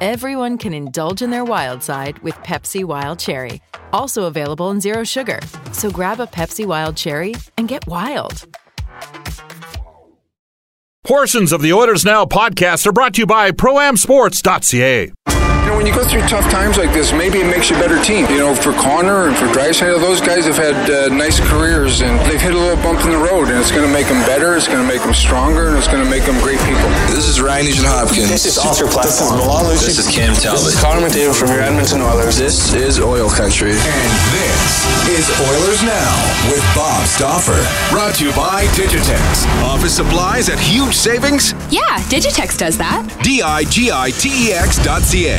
everyone can indulge in their wild side with Pepsi Wild Cherry. Also available in Zero Sugar. So grab a Pepsi Wild Cherry and get wild. Portions of the Oilers Now podcast are brought to you by ProAmSports.ca. You when you go through tough times like this, maybe it makes you a better team. You know, for Connor and for Draisaitl, those guys have had uh, nice careers and they've hit a little bump in the road, and it's going to make them better, it's going to make them stronger, and it's going to make them great people. This is Ryan Nugent Hopkins. This is Oscar Klefbom. This is Cam Talbot. This is Connor McDavid from your Edmonton Oilers. This is Oil Country. And this is Oilers Now with Bob Stauffer. Brought to you by Digitex. Office supplies at huge savings? Yeah, Digitex does that. D-I-G-I-T-E-X dot C-A.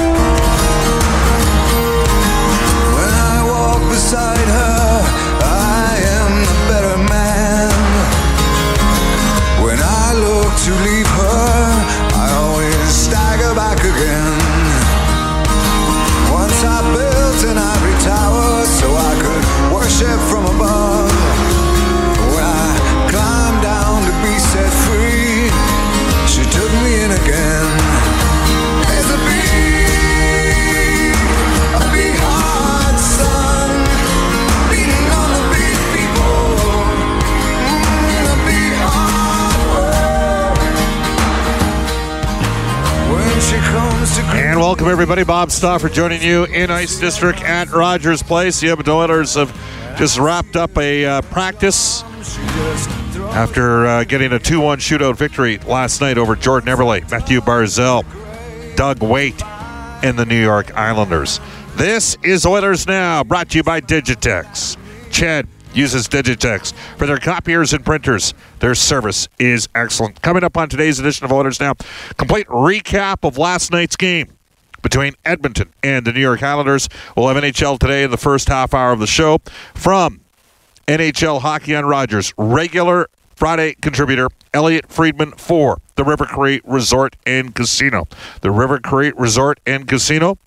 Everybody. Bob Stauffer joining you in Ice District at Rogers Place. The Edmonton Oilers have just wrapped up a uh, practice after uh, getting a 2 1 shootout victory last night over Jordan Eberle, Matthew Barzal, Doug Weight, and the New York Islanders. This is Oilers Now, brought to you by Digitex. Ched uses Digitex for their copiers and printers. Their service is excellent. Coming up on today's edition of Oilers Now, complete recap of last night's game between Edmonton and the New York Islanders. We'll have NHL today in the first half hour of the show from NHL Hockey on Rogers, regular Friday contributor Elliot Friedman for the River Cree Resort and Casino. The River Cree Resort and Casino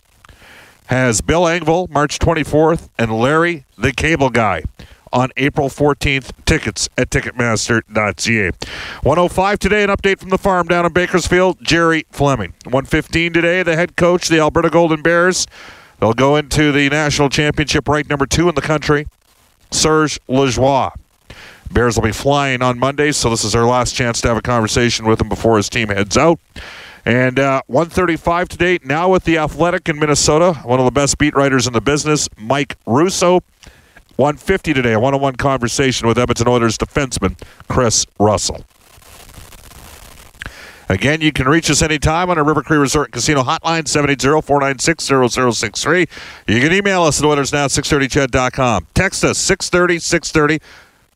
has Bill Engvall March 24th and Larry the Cable Guy on April 14th. Tickets at Ticketmaster.ca. 105 today, an update from the farm down in Bakersfield, Jerry Fleming. 115 today, the head coach, the Alberta Golden Bears. They'll go into the national championship ranked number two in the country, Serge Lajoie. Bears will be flying on Monday, so this is our last chance to have a conversation with him before his team heads out. And uh, 135 today, now with the Athletic in Minnesota, one of the best beat writers in the business, Mike Russo. 150 today, a one-on-one conversation with Edmonton Oilers defenseman Chris Russell. Again, you can reach us anytime on our River Cree Resort Casino hotline, 780-496-0063. You can email us at OilersNow 630ched.com. Text us 630-630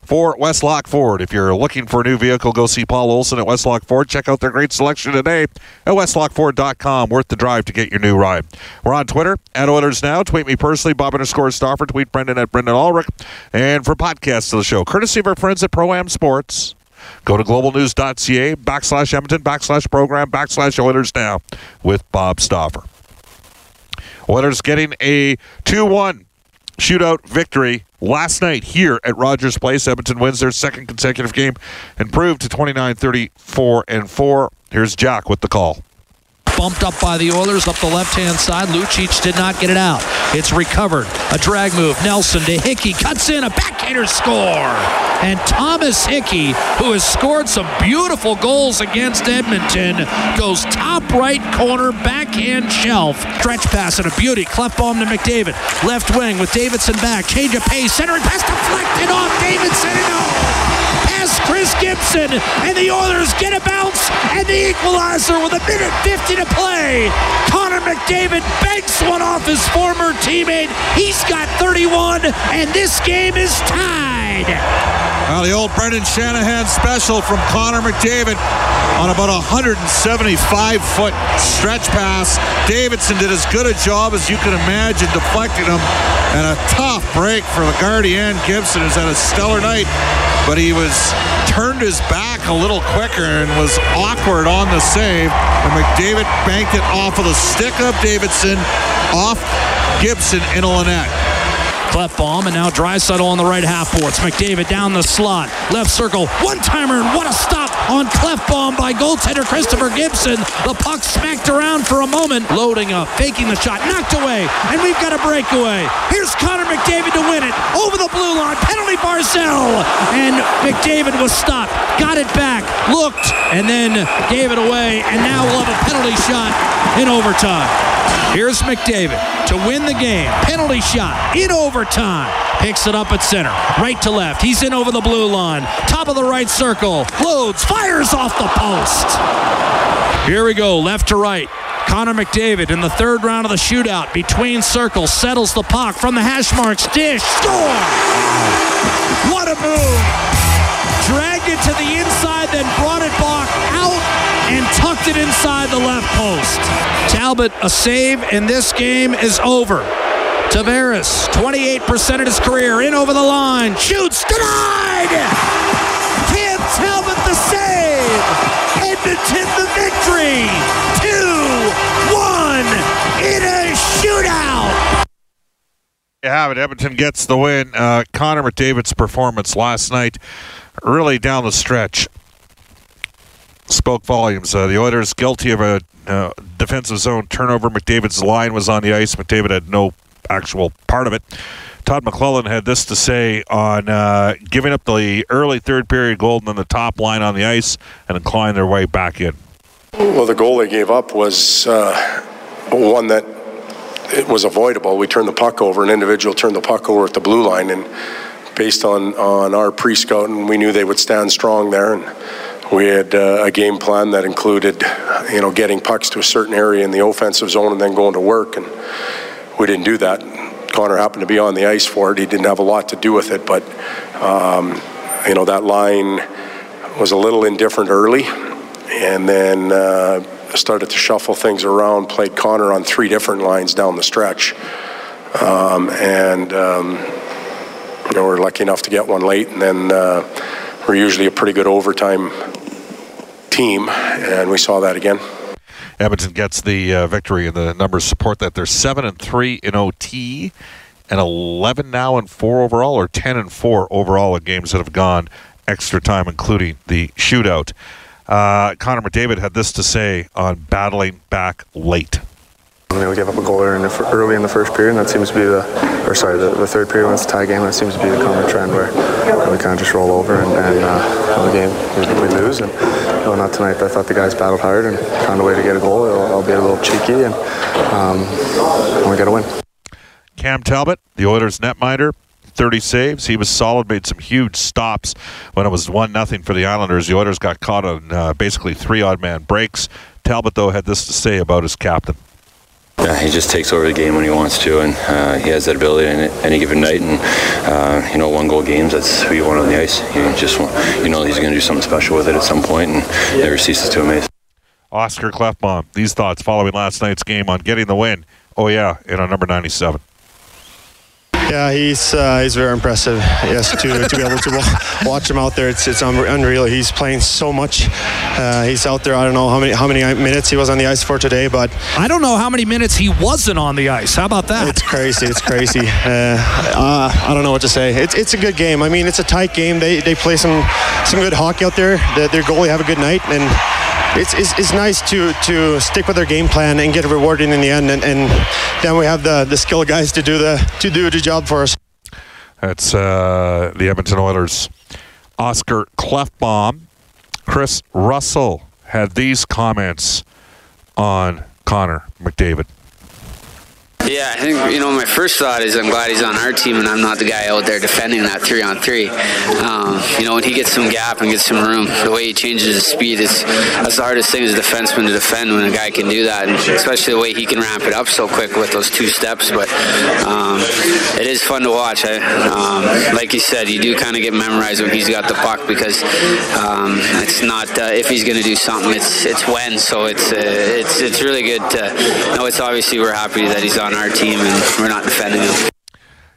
for Westlock Ford. If you're looking for a new vehicle, go see Paul Olson at Westlock Ford. Check out their great selection today at westlockford.com. Worth the drive to get your new ride. We're on Twitter at Oilers Now. Tweet me personally, Bob underscore Stauffer. Tweet Brendan at Brendan Ulrich. And for podcasts of the show, courtesy of our friends at Pro-Am Sports, go to globalnews.ca backslash Edmonton backslash program backslash Oilers Now with Bob Stauffer. Oilers getting a 2-1 shootout victory last night here at Rogers Place. Edmonton wins their second consecutive game, improved to 29 34 and 4. Here's Jack with the call. Bumped up by the Oilers up the left-hand side. Lucic did not get it out. It's recovered. A drag move. Nelson to Hickey. Cuts in. A backhander score. And Thomas Hickey, who has scored some beautiful goals against Edmonton, goes top right corner, backhand shelf. Stretch pass and a beauty. Klefbom to McDavid. Left wing with Davidson back. Change of pace. Centering pass deflected off Davidson. And. Pass Chris Gibson. And the Oilers get a bounce and the equalizer with a minute 50 to play. Connor McDavid banks one off his former teammate. He's got 31, and this game is tied. Well, the old Brendan Shanahan special from Connor McDavid on about a 175 foot stretch pass. Davidson did as good a job as you can imagine deflecting him, and a tough break for the Guardian Gibson, who's had a stellar night, but he was turned his back a little quicker and was awkward on the save. And McDavid banked it off of the stick of Davidson off Gibson in a net. Klefbom and now Draisaitl on the right half boards. McDavid down the slot. Left circle. One timer and what a stop on Klefbom by goaltender Christopher Gibson. The puck smacked around for a moment. Loading up. Faking the shot. Knocked away. And we've got a breakaway. Here's Connor McDavid to win it. Over the blue line. Penalty Barzal. And McDavid was stopped. Got it back. Looked. And then gave it away. And now we'll have a penalty shot in overtime. Here's McDavid to win the game. Penalty shot in overtime. Picks it up at center. Right to left. He's in over the blue line. Top of the right circle. Loads. Fires off the post. Here we go. Left to right. Connor McDavid in the third round of the shootout between circles settles the puck from the hash marks. Dish. Score! What a move! Dragged it to the inside, then brought it back out and tucked it inside the left post. Talbot, a save in this game is over. Tavares, 28% of his career, in over the line, shoots, denied! Cam Talbot the save! Edmonton the victory! 2-1 in a shootout! You have it. Edmonton gets the win. Uh, Connor McDavid's performance last night, really down the stretch, spoke volumes. Uh, the Oilers guilty of a uh, defensive zone turnover. McDavid's line was on the ice. McDavid had no actual part of it. Todd McLellan had this to say on uh, giving up the early third period goal and then the top line on the ice and inclined their way back in. Well, the goal they gave up was uh, one that it was avoidable. We turned the puck over. An individual turned the puck over at the blue line, and based on on our pre-scouting, we knew they would stand strong there. And we had uh, a game plan that included, you know, getting pucks to a certain area in the offensive zone and then going to work. And we didn't do that. Connor happened to be on the ice for it. He didn't have a lot to do with it, but um, you know that line was a little indifferent early, and then uh, started to shuffle things around. Played Connor on three different lines down the stretch, um, and um, you know we're lucky enough to get one late, and then uh, we're usually a pretty good overtime team, and we saw that again. Edmonton gets the uh, victory, and the numbers support that. They're seven and three in OT, and eleven now and four overall, or ten and four overall in games that have gone extra time, including the shootout. Uh, Connor McDavid had this to say on battling back late. I mean, we gave up a goal early in, the, early in the first period, and that seems to be the, or sorry, the, the third period when it's a tie game. That seems to be the common trend where we kind of just roll over and, and uh, the game we, we lose. And you know, not tonight. I thought the guys battled hard and found a way to get a goal. I'll, be a little cheeky, and, um, we got to win. Cam Talbot, the Oilers netminder, 30 saves. He was solid, made some huge stops when it was 1 nothing for the Islanders. The Oilers got caught on uh, basically three odd man breaks. Talbot, though, had this to say about his captain. Yeah, he just takes over the game when he wants to, and uh, he has that ability in any given night. And uh, you know, one goal games, that's who you want on the ice. You just want, you know, he's going to do something special with it at some point, and never ceases to amaze. Oscar Klefbom, these thoughts following last night's game on getting the win. Oh yeah, in our number 97. Yeah, he's uh, he's very impressive. Yes, to, to be able to watch him out there, it's it's unreal. He's playing so much. Uh, he's out there. I don't know how many how many minutes he was on the ice for today, but I don't know how many minutes he wasn't on the ice. How about that? It's crazy. It's crazy. Uh, uh, I don't know what to say. It's it's a good game. I mean, it's a tight game. They they play some some good hockey out there. The, their goalie have a good night and it's, it's, it's, nice to to stick with their game plan and get rewarded in the end, and, and then we have the the skill guys to do the to do the job for us. That's uh, the Edmonton Oilers. Oscar Klefbom, Chris Russell had these comments on Connor McDavid. Yeah, I think you know my first thought is I'm glad he's on our team and I'm not the guy out there defending that three on three. Um, you know, when he gets some gap and gets some room, the way he changes his speed, is that's the hardest thing as a defenseman to defend when a guy can do that, and especially the way he can ramp it up so quick with those two steps. But um, it is fun to watch. I, um, like you said, you do kind of get memorized when he's got the puck because um, it's not uh, if he's going to do something, it's it's when. So it's uh, it's it's really good to know. It's obviously we're happy that he's on our team and we're not defending him.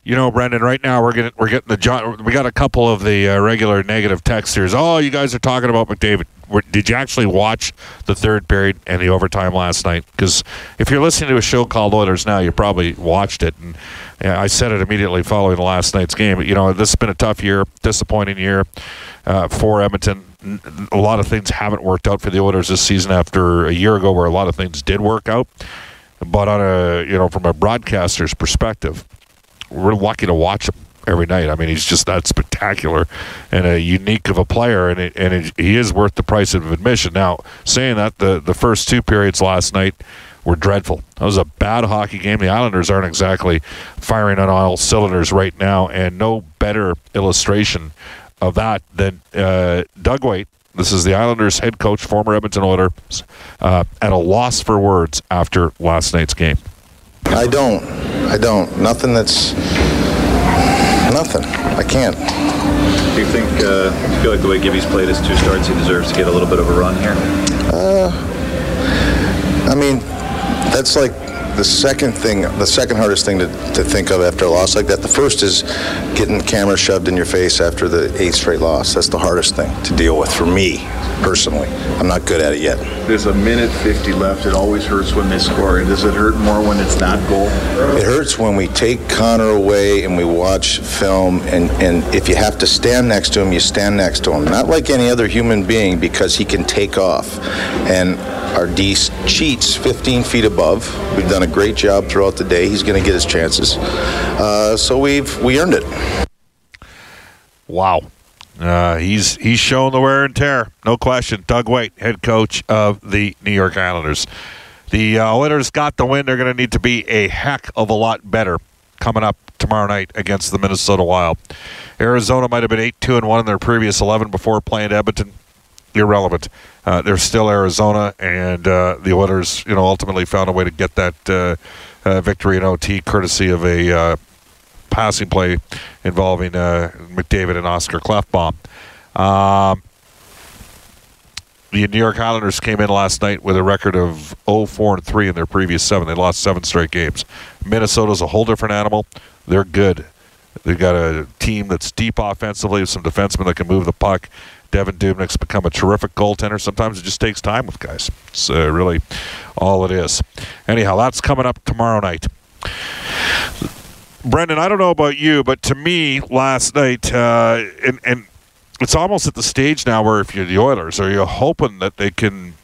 You know, Brendan. Right now, we're getting we're getting the John. We got a couple of the uh, regular negative texters. Oh, you guys are talking about McDavid. Did you actually watch the third period and the overtime last night? Because if you're listening to a show called Oilers Now, you probably watched it. And I said it immediately following last night's game. You know, this has been a tough year, disappointing year uh, for Edmonton. A lot of things haven't worked out for the Oilers this season after a year ago, where a lot of things did work out. But on a you know from a broadcaster's perspective, we're lucky to watch him every night. I mean, he's just that spectacular and a unique of a player, and it, and it, he is worth the price of admission. Now, saying that, the the first two periods last night were dreadful. That was a bad hockey game. The Islanders aren't exactly firing on all cylinders right now, and no better illustration of that than uh, Doug Weight. This is the Islanders head coach, former Edmonton Oilers, uh, at a loss for words after last night's game. I don't. I don't. Nothing that's. Nothing. I can't. Do you think, uh, you feel like the way Gibby's played his two starts, he deserves to get a little bit of a run here? Uh, I mean, that's like the second thing, the second hardest thing to, to think of after a loss like that. The first is getting the camera shoved in your face after the eighth straight loss. That's the hardest thing to deal with for me personally. I'm not good at it yet. There's a minute 50 left. It always hurts when they score. Does it hurt more when it's not goal? It hurts when we take Connor away and we watch film, and, and if you have to stand next to him, you stand next to him. Not like any other human being because he can take off. And our D cheats 15 feet above. We've done a great job throughout the day. He's going to get his chances. Uh, so we've we earned it. Wow. Uh, he's he's shown the wear and tear, no question. Doug Weight, head coach of the New York Islanders. The uh, Oilers got the win. They're going to need to be a heck of a lot better coming up tomorrow night against the Minnesota Wild. Arizona might have been eight two and one in their previous eleven before playing Edmonton. Irrelevant. Uh, they're still Arizona, and uh, the Oilers, you know, ultimately found a way to get that uh, uh, victory in OT, courtesy of a uh, passing play involving uh, McDavid and Oscar Klefbom. Um, the New York Islanders came in last night with a record of 0-4 and 3 in their previous seven. They lost seven straight games. Minnesota's a whole different animal. They're good. They've got a team that's deep offensively, some defensemen that can move the puck. Devan Dubnyk's become a terrific goaltender. Sometimes it just takes time with guys. It's uh, really all it is. Anyhow, that's coming up tomorrow night. Brendan, I don't know about you, but to me, last night, uh, and, and it's almost at the stage now where if you're the Oilers, are you hoping that they can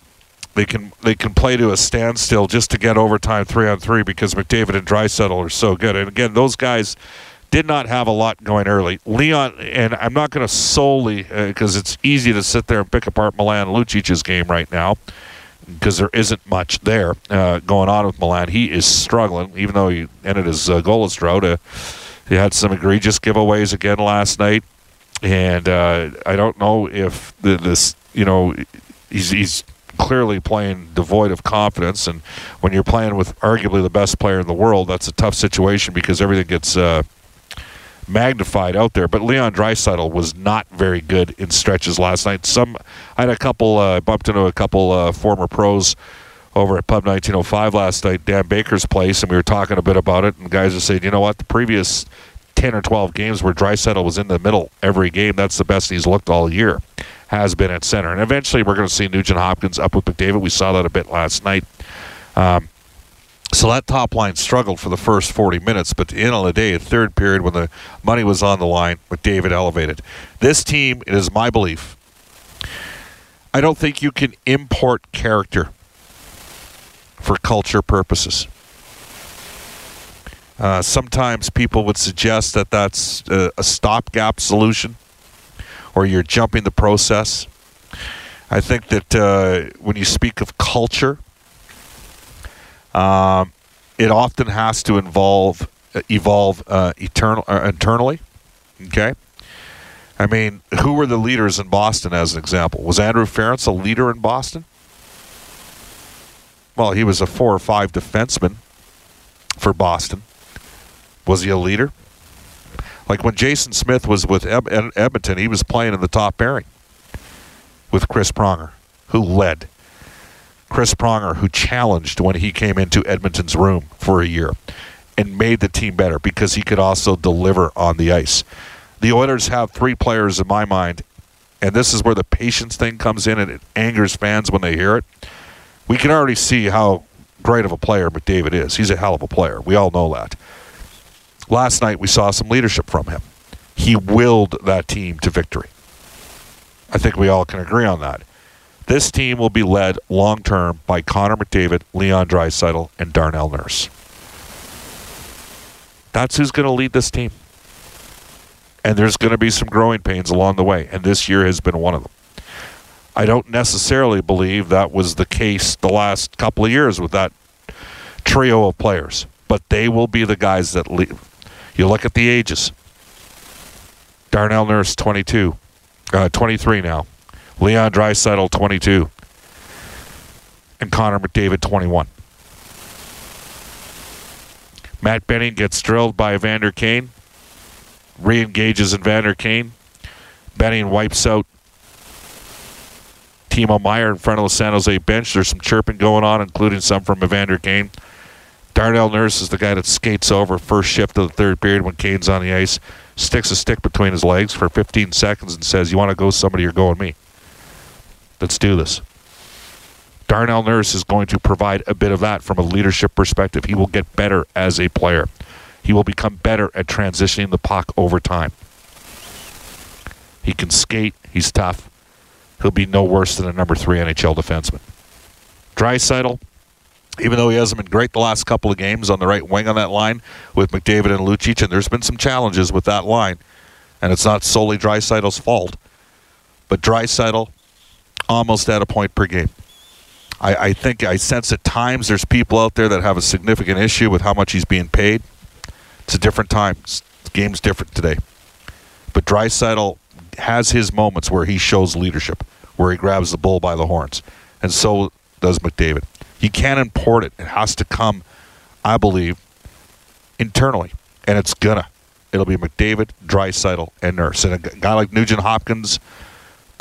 they can they can play to a standstill just to get overtime three on three because McDavid and Draisaitl are so good. And again, those guys did not have a lot going early. Leon, and I'm not going to solely because uh, it's easy to sit there and pick apart Milan Lucic's game right now because there isn't much there uh, going on with Milan. He is struggling, even though he ended his uh, goalless drought. He had some egregious giveaways again last night, and uh, I don't know if the, this, you know, he's he's clearly playing devoid of confidence. And when you're playing with arguably the best player in the world, that's a tough situation because everything gets uh, magnified out there. But Leon Draisaitl was not very good in stretches last night. Some I had a couple uh, bumped into a couple uh, former pros over at Pub 1905 last night, Dan Baker's place, and we were talking a bit about it. And guys are saying, you know what, the previous 10 or 12 games where Draisaitl was in the middle every game, that's the best he's looked all year. Has been at center, and eventually we're going to see Nugent Hopkins up with McDavid. We saw that a bit last night. Um, so that top line struggled for the first 40 minutes, but end of the day, third period, when the money was on the line, McDavid elevated. This team, it is my belief, I don't think you can import character for culture purposes. Uh, sometimes people would suggest that that's a, a stopgap solution or you're jumping the process. I think that uh, when you speak of culture, um, it often has to involve evolve uh, eternal uh, internally. Okay. I mean, who were the leaders in Boston as an example? Was Andrew Ference a leader in Boston? Well, he was a four or five defenseman for Boston. Was he a leader? Like when Jason Smith was with Ed- Ed- Edmonton, he was playing in the top pairing with Chris Pronger, who led. Chris Pronger, who challenged when he came into Edmonton's room for a year and made the team better because he could also deliver on the ice. The Oilers have three players in my mind, and this is where the patience thing comes in and it angers fans when they hear it. We can already see how great of a player McDavid is. He's a hell of a player. We all know that. Last night we saw some leadership from him. He willed that team to victory. I think we all can agree on that. This team will be led long term by Connor McDavid, Leon Draisaitl, and Darnell Nurse. That's who's going to lead this team. And there's going to be some growing pains along the way, and this year has been one of them. I don't necessarily believe that was the case the last couple of years with that trio of players, but they will be the guys that lead. You look at the ages. Darnell Nurse, 22, uh, 23 now. Leon Draisaitl, 22. And Connor McDavid, 21. Matt Benning gets drilled by Evander Kane. Re-engages Evander Kane. Benning wipes out Timo Meier in front of the San Jose bench. There's some chirping going on, including some from Evander Kane. Darnell Nurse is the guy that skates over first shift of the third period when Kane's on the ice, sticks a stick between his legs for 15 seconds and says, You want to go somebody, you're going me. Let's do this. Darnell Nurse is going to provide a bit of that from a leadership perspective. He will get better as a player. He will become better at transitioning the puck over time. He can skate. He's tough. He'll be no worse than a number three NHL defenseman. Draisaitl, even though he hasn't been great the last couple of games on the right wing on that line with McDavid and Lucic, and there's been some challenges with that line, and it's not solely Draisaitl's fault, but Draisaitl almost at a point per game. I, I think I sense at times there's people out there that have a significant issue with how much he's being paid. It's a different time. The game's different today. But Draisaitl has his moments where he shows leadership, where he grabs the bull by the horns, and so does McDavid. You can't import it. It has to come, I believe, internally, and it's gonna. It'll be McDavid, Draisaitl, and Nurse, and a guy like Nugent Hopkins,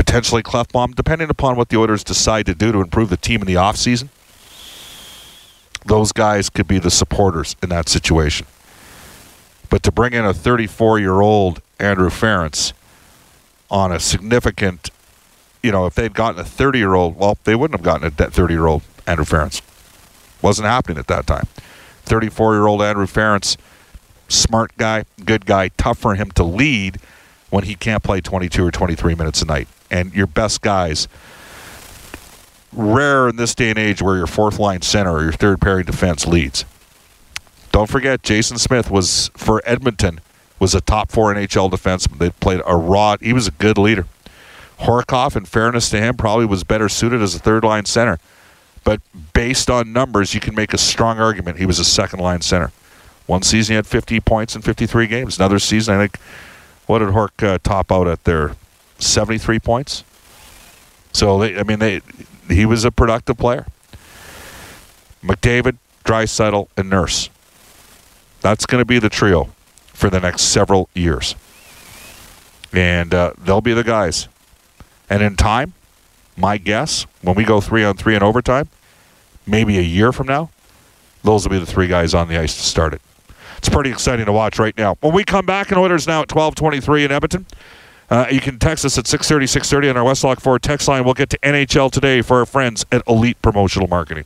potentially Klefbom, depending upon what the Oilers decide to do to improve the team in the offseason. Those guys could be the supporters in that situation. But to bring in a 34 year old Andrew Ference on a significant, you know, if they'd gotten a 30 year old, well, they wouldn't have gotten a 30 year old Andrew Ference. Wasn't happening at that time. 34 year old Andrew Ference, smart guy, good guy, tough for him to lead when he can't play 22 or 23 minutes a night. And your best guys, rare in this day and age where your fourth line center or your third pairing defense leads. Don't forget, Jason Smith was for Edmonton was a top four NHL defenseman. They played a raw. He was a good leader. Horcoff, in fairness to him, probably was better suited as a third line center. But based on numbers, you can make a strong argument he was a second line center. One season he had 50 points in 53 games. Another season, I think, what did Hork uh, top out at there? 73 points. So they, I mean, they he was a productive player. McDavid, Draisaitl, and Nurse. That's going to be the trio for the next several years, and uh, they'll be the guys. And in time, my guess, when we go three on three in overtime, maybe a year from now, those will be the three guys on the ice to start it. It's pretty exciting to watch right now. When we come back, in Oilers now at 12:23 in Edmonton. Uh, you can text us at 630, 630 on our Westlock Ford text line. We'll get to NHL today for our friends at Elite Promotional Marketing.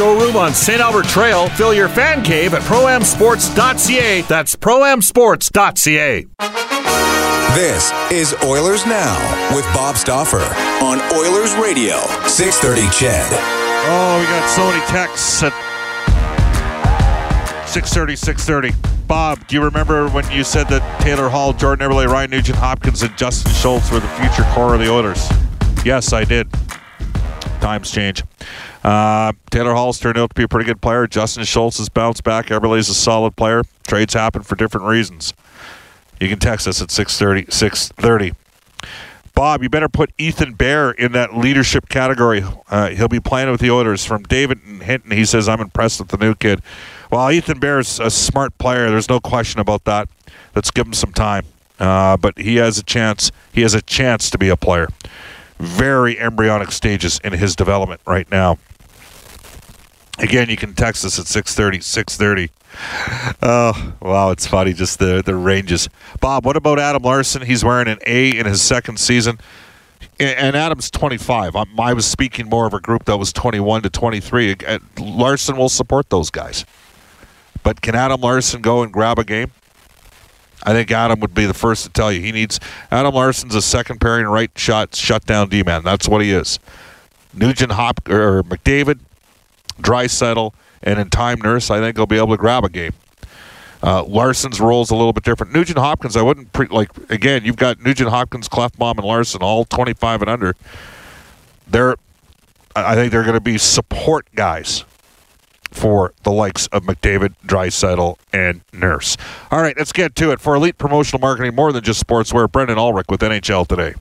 showroom on St. Albert Trail. Fill your fan cave at proamsports.ca. That's proamsports.ca. This is Oilers Now with Bob Stauffer on Oilers Radio, 630 Ched. Oh, we got so many texts at 630, 630. Bob, do you remember when you said that Taylor Hall, Jordan Eberle, Ryan Nugent Hopkins, and Justin Schultz were the future core of the Oilers? Yes, I did. Times change. Uh, Taylor Hall's turned out to be a pretty good player. Justin Schultz has bounced back. Eberle's a solid player. Trades happen for different reasons. You can text us at 630, 630. Bob, you better put Ethan Bear in that leadership category. Uh, he'll be playing with the Oilers. From David Hinton, he says, I'm impressed with the new kid. Well, Ethan Bear's a smart player. There's no question about that. Let's give him some time. Uh, but he has a chance. He has a chance to be a player. Very embryonic stages in his development right now. Again, you can text us at 630, 630. Oh, wow, it's funny, just the, the ranges. Bob, what about Adam Larsson? He's wearing an A in his second season. And Adam's 25. I was speaking more of a group that was 21 to 23. Uh, Larsson will support those guys. But can Adam Larsson go and grab a game? I think Adam would be the first to tell you he needs. Adam Larsson's a second pairing right shot shutdown D man. That's what he is. Nugent Hop or McDavid, Draisaitl, and in time Nurse, I think he'll be able to grab a game. Uh, Larsson's role is a little bit different. Nugent Hopkins, I wouldn't pre- like. Again, you've got Nugent Hopkins, Klefbom, and Larsson, all 25 and under. They're, I think they're going to be support guys for the likes of McDavid, Draisaitl, and Nurse. All right, let's get to it. For elite promotional marketing, more than just sportswear, Brendan Ulrich with NHL today.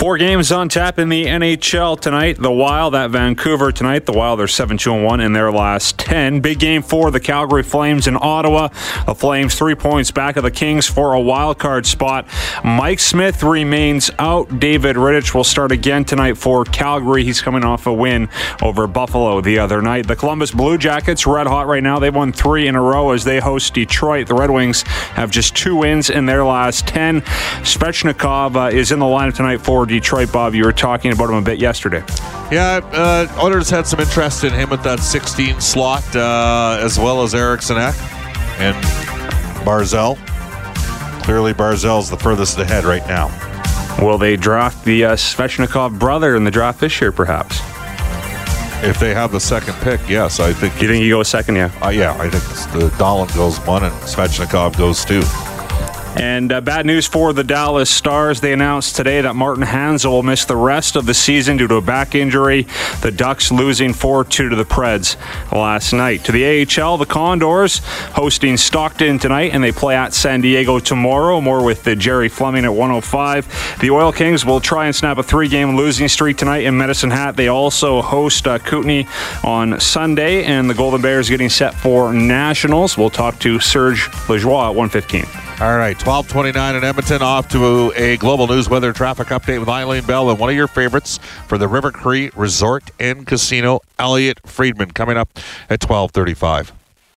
Four games on tap in the NHL tonight. The Wild at Vancouver tonight. The Wild are 7 2 1 in their last 10. Big game for the Calgary Flames in Ottawa. The Flames three points back of the Kings for a wild card spot. Mike Smith remains out. David Rittich will start again tonight for Calgary. He's coming off a win over Buffalo the other night. The Columbus Blue Jackets red hot right now. They've won three in a row as they host Detroit. The Red Wings have just two wins in their last 10. Svechnikov uh, is in the lineup tonight for Detroit, Bob. You were talking about him a bit yesterday. Yeah, uh, Oilers had some interest in him at that 16 slot, uh, as well as Eriksson Ek and Barzal. Clearly, Barzal's the furthest ahead right now. Will they draft the uh, Svechnikov brother in the draft this year, perhaps? If they have the second pick, yes, I think. You think you go second? Yeah. Uh, yeah, I think the Dahlin goes one and Svechnikov goes two. And uh, bad news for the Dallas Stars. They announced today that Martin Hanzal will miss the rest of the season due to a back injury. The Ducks losing 4 2 to the Preds last night. To the AHL, the Condors hosting Stockton tonight, and they play at San Diego tomorrow. More with the Jerry Fleming at 105. The Oil Kings will try and snap a three game losing streak tonight in Medicine Hat. They also host uh, Kootenay on Sunday, and the Golden Bears getting set for Nationals. We'll talk to Serge Lajoie at 115. All right, 1229 in Edmonton, off to a global news weather traffic update with Eileen Bell and one of your favorites for the River Cree Resort and Casino, Elliot Friedman, coming up at 1235.